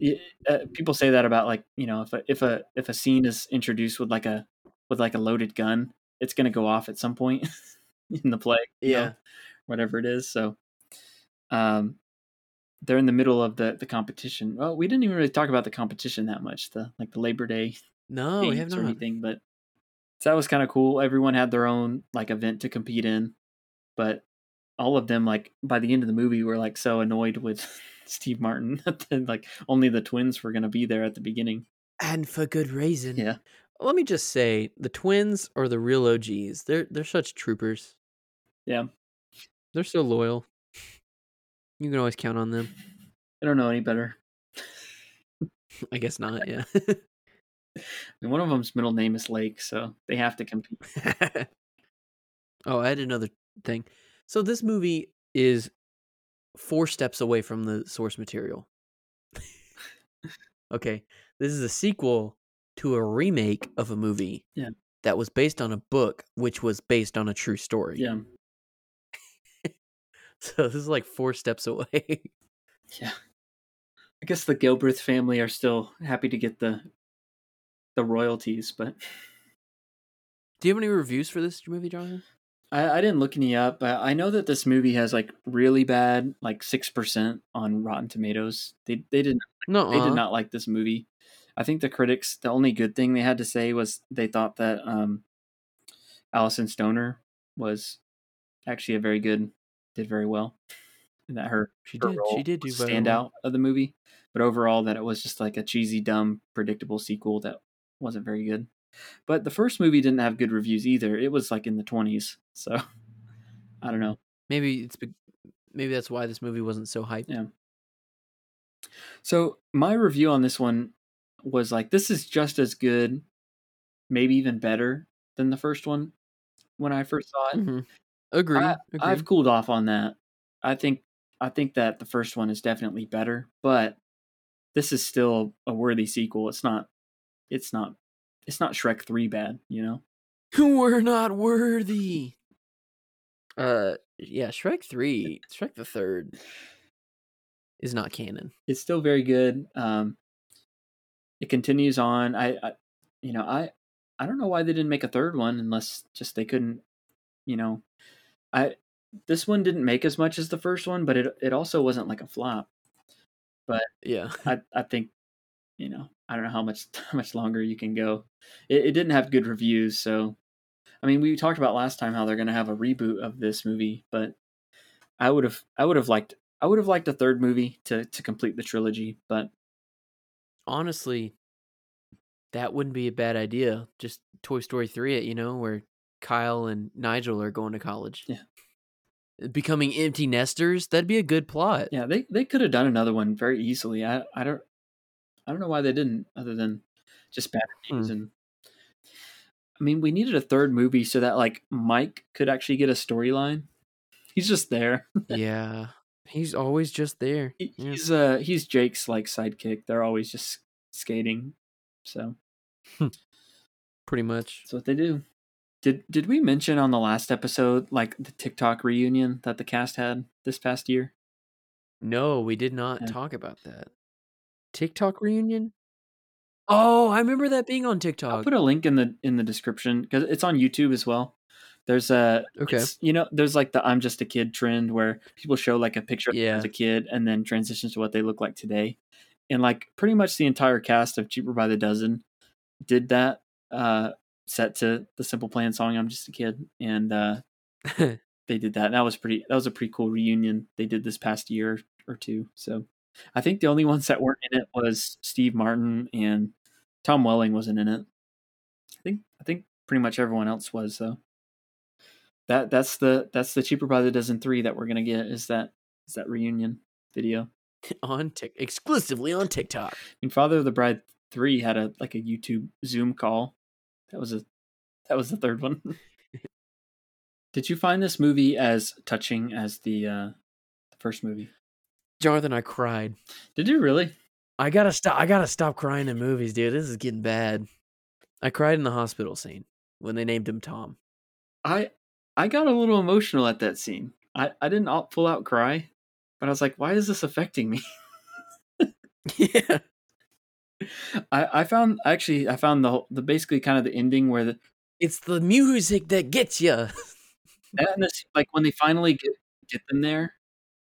y- uh, people say that about like you know if a if a if a scene is introduced with like a with like a loaded gun, it's going to go off at some point in the play. you know, Yeah. whatever it is. So, um, they're in the middle of the the competition. Well, we didn't even really talk about the competition that much. The like the Labor Day No, we have games or not. anything, but so that was kind of cool. Everyone had their own like event to compete in, but all of them like by the end of the movie were like so annoyed with Steve Martin that like only the twins were gonna be there at the beginning. And for good reason. Yeah, Let me just say, the twins are the real OGs. They're they're such troopers. yeah. They're so loyal. You can always count on them. I don't know any better. I guess not. Yeah. I mean, one of them's middle name is Lake, so they have to compete. oh, I had another thing. So this movie is four steps away from the source material. okay, this is a sequel to a remake of a movie. Yeah. That was based on a book, which was based on a true story. Yeah, So this is like four steps away. yeah. I guess the Gilbreth family are still happy to get the the royalties, but Do you have any reviews for this movie, Jonathan? I, I didn't look any up. But I know that this movie has like really bad, like six percent on Rotten Tomatoes. They they did No, they did not like this movie. I think the critics, the only good thing they had to say was they thought that um, Alyson Stoner was actually a very good, did very well, and that her She her did. She did do standout well. of the movie. But overall, that it was just like a cheesy, dumb, predictable sequel that wasn't very good. But the first movie didn't have good reviews either. It was like in the twenties, so I don't know. Maybe it's maybe that's why this movie wasn't so hyped. Yeah. So my review on this one was like this is just as good, maybe even better than the first one when I first saw it. hmm Agree. I, agree. I've cooled off on that. I think I think that the first one is definitely better, but this is still a worthy sequel. It's not it's not it's not Shrek 3 bad, you know? We're not worthy. Uh, yeah, Shrek three, Shrek the third, is not canon. It's still very good. Um it continues on. I, I you know, I I don't know why they didn't make a third one unless just they couldn't, you know. I this one didn't make as much as the first one, but it it also wasn't like a flop. But yeah, I I think you know I don't know how much how much longer you can go. It, it didn't have good reviews, so I mean we talked about last time how they're going to have a reboot of this movie, but I would have I would have liked I would have liked a third movie to to complete the trilogy, but honestly, that wouldn't be a bad idea. Just Toy Story three, it you know, where Kyle and Nigel are going to college. Yeah. Uh, becoming empty nesters. That'd be a good plot. yeah, they they could have done another one very easily. I I don't I don't know why they didn't, other than just bad reviews hmm. and. I mean, we needed a third movie so that like Mike could actually get a storyline. He's just there. yeah. He's always just there. He- Yeah. He's uh he's Jake's like sidekick. They're always just skating. So Pretty much. that's what they do. Did did we mention on the last episode like the TikTok reunion that the cast had this past year? No, we did not Yeah. talk about that. TikTok reunion? Oh, I remember that being on TikTok. I'll put a link in the in the description because it's on YouTube as well. There's a Okay. you know there's like the I'm just a kid trend where people show like a picture of Yeah. as a kid and then transitions to what they look like today, and like pretty much the entire cast of Cheaper by the Dozen did that uh set to the Simple Plan song I'm just a kid and uh they did that. And that was pretty. That was a pretty cool reunion they did this past year or two. So I think the only ones that weren't in it was Steve Martin and Tom Welling wasn't in it. I think I think pretty much everyone else was though. That that's the that's the cheaper by the dozen three that we're gonna get is that is that reunion video. on Tik exclusively on TikTok. And Father of the Bride three had a like a YouTube Zoom call. That was a that was the third one. Did you find this movie as touching as the uh the first movie? Jonathan, I cried. Did you really? I gotta stop. I gotta stop crying in movies, dude. This is getting bad. I cried in the hospital scene when they named him Tom. I I got a little emotional at that scene. I I didn't all full out cry, but I was like, why is this affecting me? yeah. I I found actually I found the whole- the basically kind of the ending where the It's the music that gets you. that and this, like when they finally get get them there,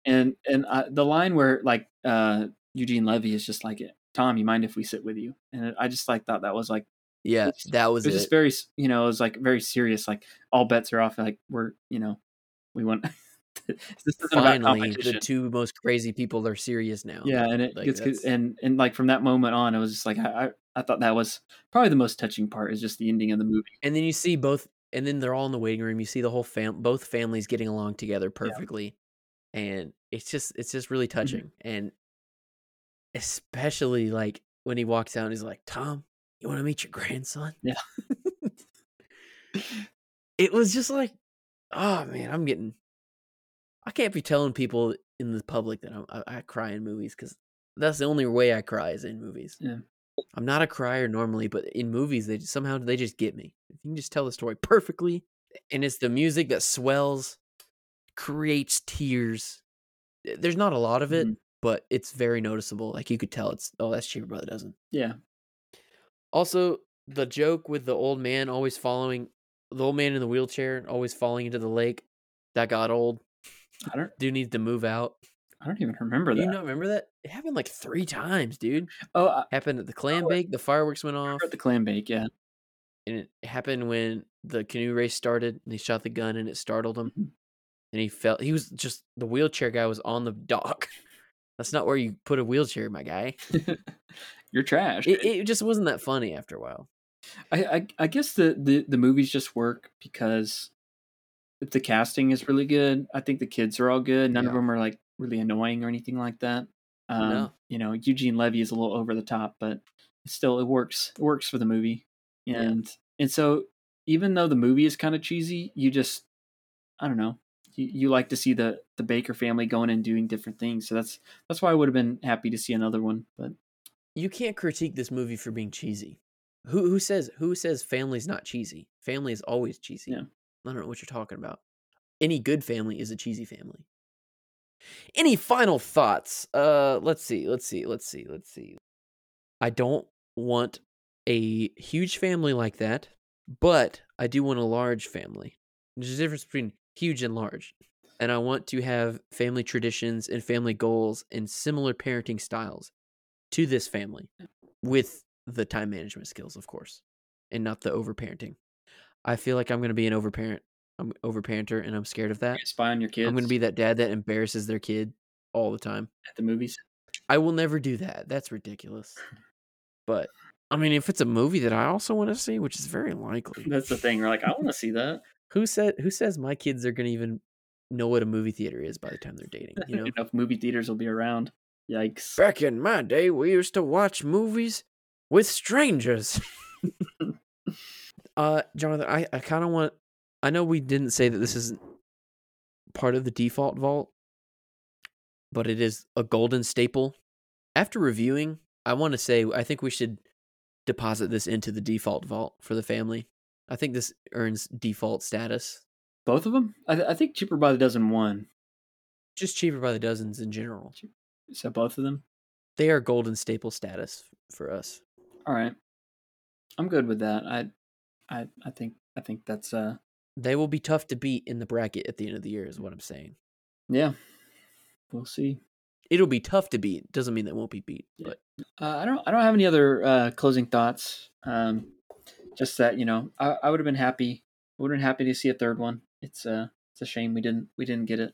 and and uh, the line where like uh Eugene Levy is just like, Tom, you mind if we sit with you? And I just like thought that was like yeah, It's- that was it was it. just very you know it was like very serious like all bets are off like we're you know we want this isn't about Finally, the two most crazy people are serious now. yeah and it Like, gets and and like from that moment on it was just like I, I thought that was probably the most touching part is just the ending of the movie and then you see both, and then they're all in the waiting room. You see the whole fam, both families getting along together perfectly, and it's just it's just really Mm-hmm. touching. And especially like when he walks out and he's like, "Tom, you want to meet your grandson?" Yeah. it was just like, oh man, I'm getting. I can't be telling people in the public that I'm, I, I cry in movies because that's the only way I cry is in movies. Yeah. I'm not a crier normally, but in movies they just, somehow they just get me. If you can just tell the story perfectly, and it's the music that swells, creates tears. There's not a lot of it, Mhm. but it's very noticeable. Like you could tell it's oh that's Cheaper by the Dozen. yeah Also, the joke with the old man always following the old man in the wheelchair always falling into the lake that got old. I don't Dude needs to move out. I don't even remember Do that. you not remember that? It happened like three times, dude. oh, I Happened at the clam Oh, bake, the fireworks went off, at the clam bake. Yeah. and it happened when the canoe race started and he shot the gun and it startled him. Mhm. And he felt he was just the wheelchair guy was on the dock. That's not where you put a wheelchair, my guy. You're trash. It, it just wasn't that funny after a while. I, I I guess the, the the movies just work because the casting is really good. I think the kids are all good. None of them are like really annoying or anything like that. Um, No. You know, Eugene Levy is a little over the top, but still, it works. It works for the movie. Yeah. And and so even though the movie is kind of cheesy, you just I don't know. You, you like to see the the Baker family going and doing different things. So that's that's why I would have been happy to see another one. But You can't critique this movie for being cheesy. Who who says who says family's not cheesy? Family is always cheesy. Yeah. I don't know what you're talking about. Any good family is a cheesy family. Any final thoughts? Uh let's see, let's see, let's see, let's see. I don't want a huge family like that, but I do want a large family. There's a difference between huge and large. And I want to have family traditions and family goals and similar parenting styles to this family with the time management skills, of course, and not the overparenting. I feel like I'm going to be an overparent. I'm overparenter, and I'm scared of that. spy on your kids. I'm going to be that dad that embarrasses their kid all the time. at the movies. I will never do that. That's ridiculous. But I mean, if it's a movie that I also want to see, which is very likely, That's the thing. We're like, I want to see that. who said who says my kids are going to even know what a movie theater is by the time they're dating? You know, enough movie theaters will be around. Yikes. back in my day, we used to watch movies with strangers. uh, Jonathan, I I kind of want. I know we didn't say that this isn't part of the default vault, but it is a golden staple. After reviewing, I want to say I think we should deposit this into the default vault for the family. I think this earns default status. Both of them? I, th- I think Cheaper by the Dozen won. Just cheaper by the dozens in general. So both of them? They are golden staple status for us. All right. I'm good with that. I I I think I think that's uh They will be tough to beat in the bracket at the end of the year, is what I'm saying. yeah. We'll see. It'll be tough to beat. Doesn't mean they won't be beat, Yeah. but Uh, I don't I don't have any other uh closing thoughts. Um just that, you know, I, I would have been happy would have been happy to see a third one. It's uh it's a shame we didn't we didn't get it.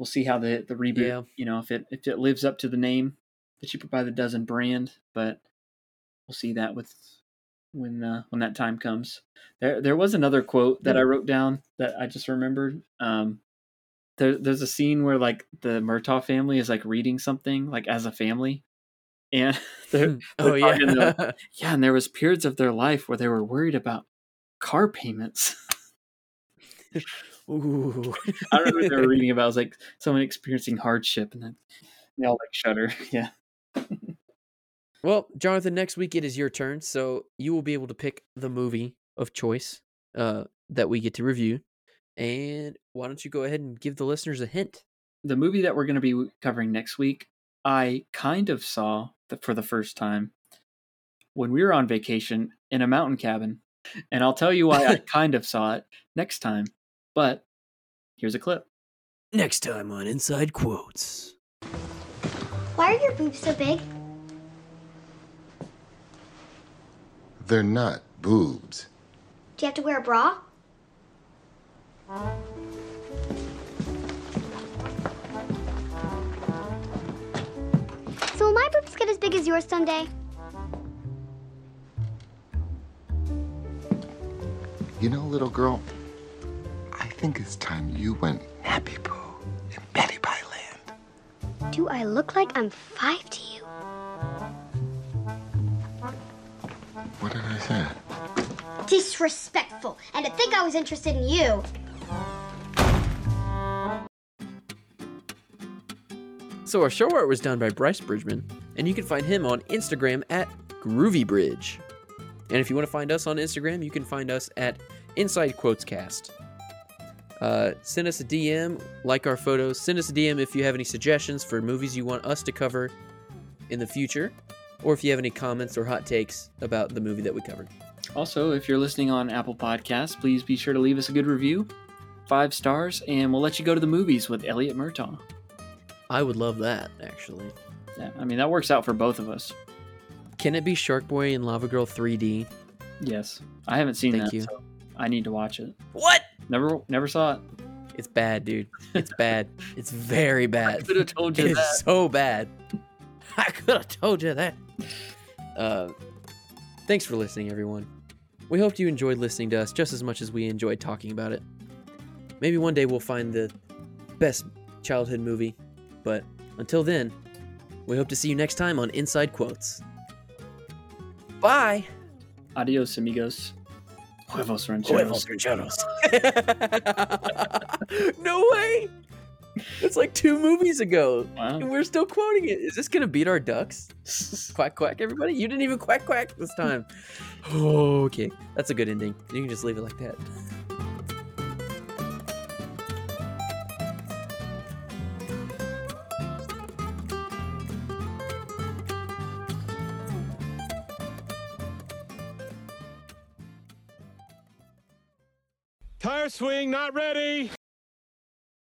We'll see how the the reboot, Yeah. you know, if it if it lives up to the name, the cheaper by the dozen brand, but we'll see that with when uh, when that time comes. There there was another quote that I wrote down that I just remembered. Um there, there's a scene where like the Murtaugh family is like reading something like as a family, and they're, oh they're yeah, yeah, and there was periods of their life where they were worried about car payments. Ooh. I don't know what they were reading about. It was like someone experiencing hardship, and then they all like shudder. Yeah, Well, Jonathan, next week it is your turn, so you will be able to pick the movie of choice uh, that we get to review. And why don't you go ahead and give the listeners a hint? the movie that we're going to be covering next week, I kind of saw the, for the first time when we were on vacation in a mountain cabin, and I'll tell you why I kind of saw it next time. But here's a clip. Next time on Inside Quotes. Why are your boobs so big? They're not boobs. Do you have to wear a bra? So will my boobs get as big as yours someday? You know, little girl, I think it's time you went nappy poo in Betty Pie Land. Do I look like I'm five to you? What did I say? Disrespectful. And to think I was interested in you. So our show art was done by Bryce Bridgman, and you can find him on Instagram at GroovyBridge. And if you want to find us on Instagram, you can find us at Inside Quotes Cast. Uh, send us a DM, like our photos. Send us a DM if you have any suggestions for movies you want us to cover in the future, or if you have any comments or hot takes about the movie that we covered. Also, if you're listening on Apple Podcasts, please be sure to leave us a good review, five stars, and we'll let you go to the movies with Elliot Murtaugh. I would love that actually. Yeah, I mean that works out for both of us. Can it be Shark Boy and Lava Girl 3D? Yes, I haven't seen Thank that. you. So I need to watch it. What? Never, never saw it. It's bad, dude. It's bad. It's very bad. I could have told you It's that. so bad. I could have told you that. Uh, thanks for listening, everyone. We hope you enjoyed listening to us just as much as we enjoyed talking about it. Maybe one day we'll find the best childhood movie, but until then, we hope to see you next time on Inside Quotes. Bye. Adios, amigos. Huevos rancheros. no way. It's like two movies ago. Wow. And we're still quoting it. Is this gonna beat our ducks? quack quack, everybody. You didn't even quack quack this time. okay, that's a good ending. You can just leave it like that. Tire swing not ready.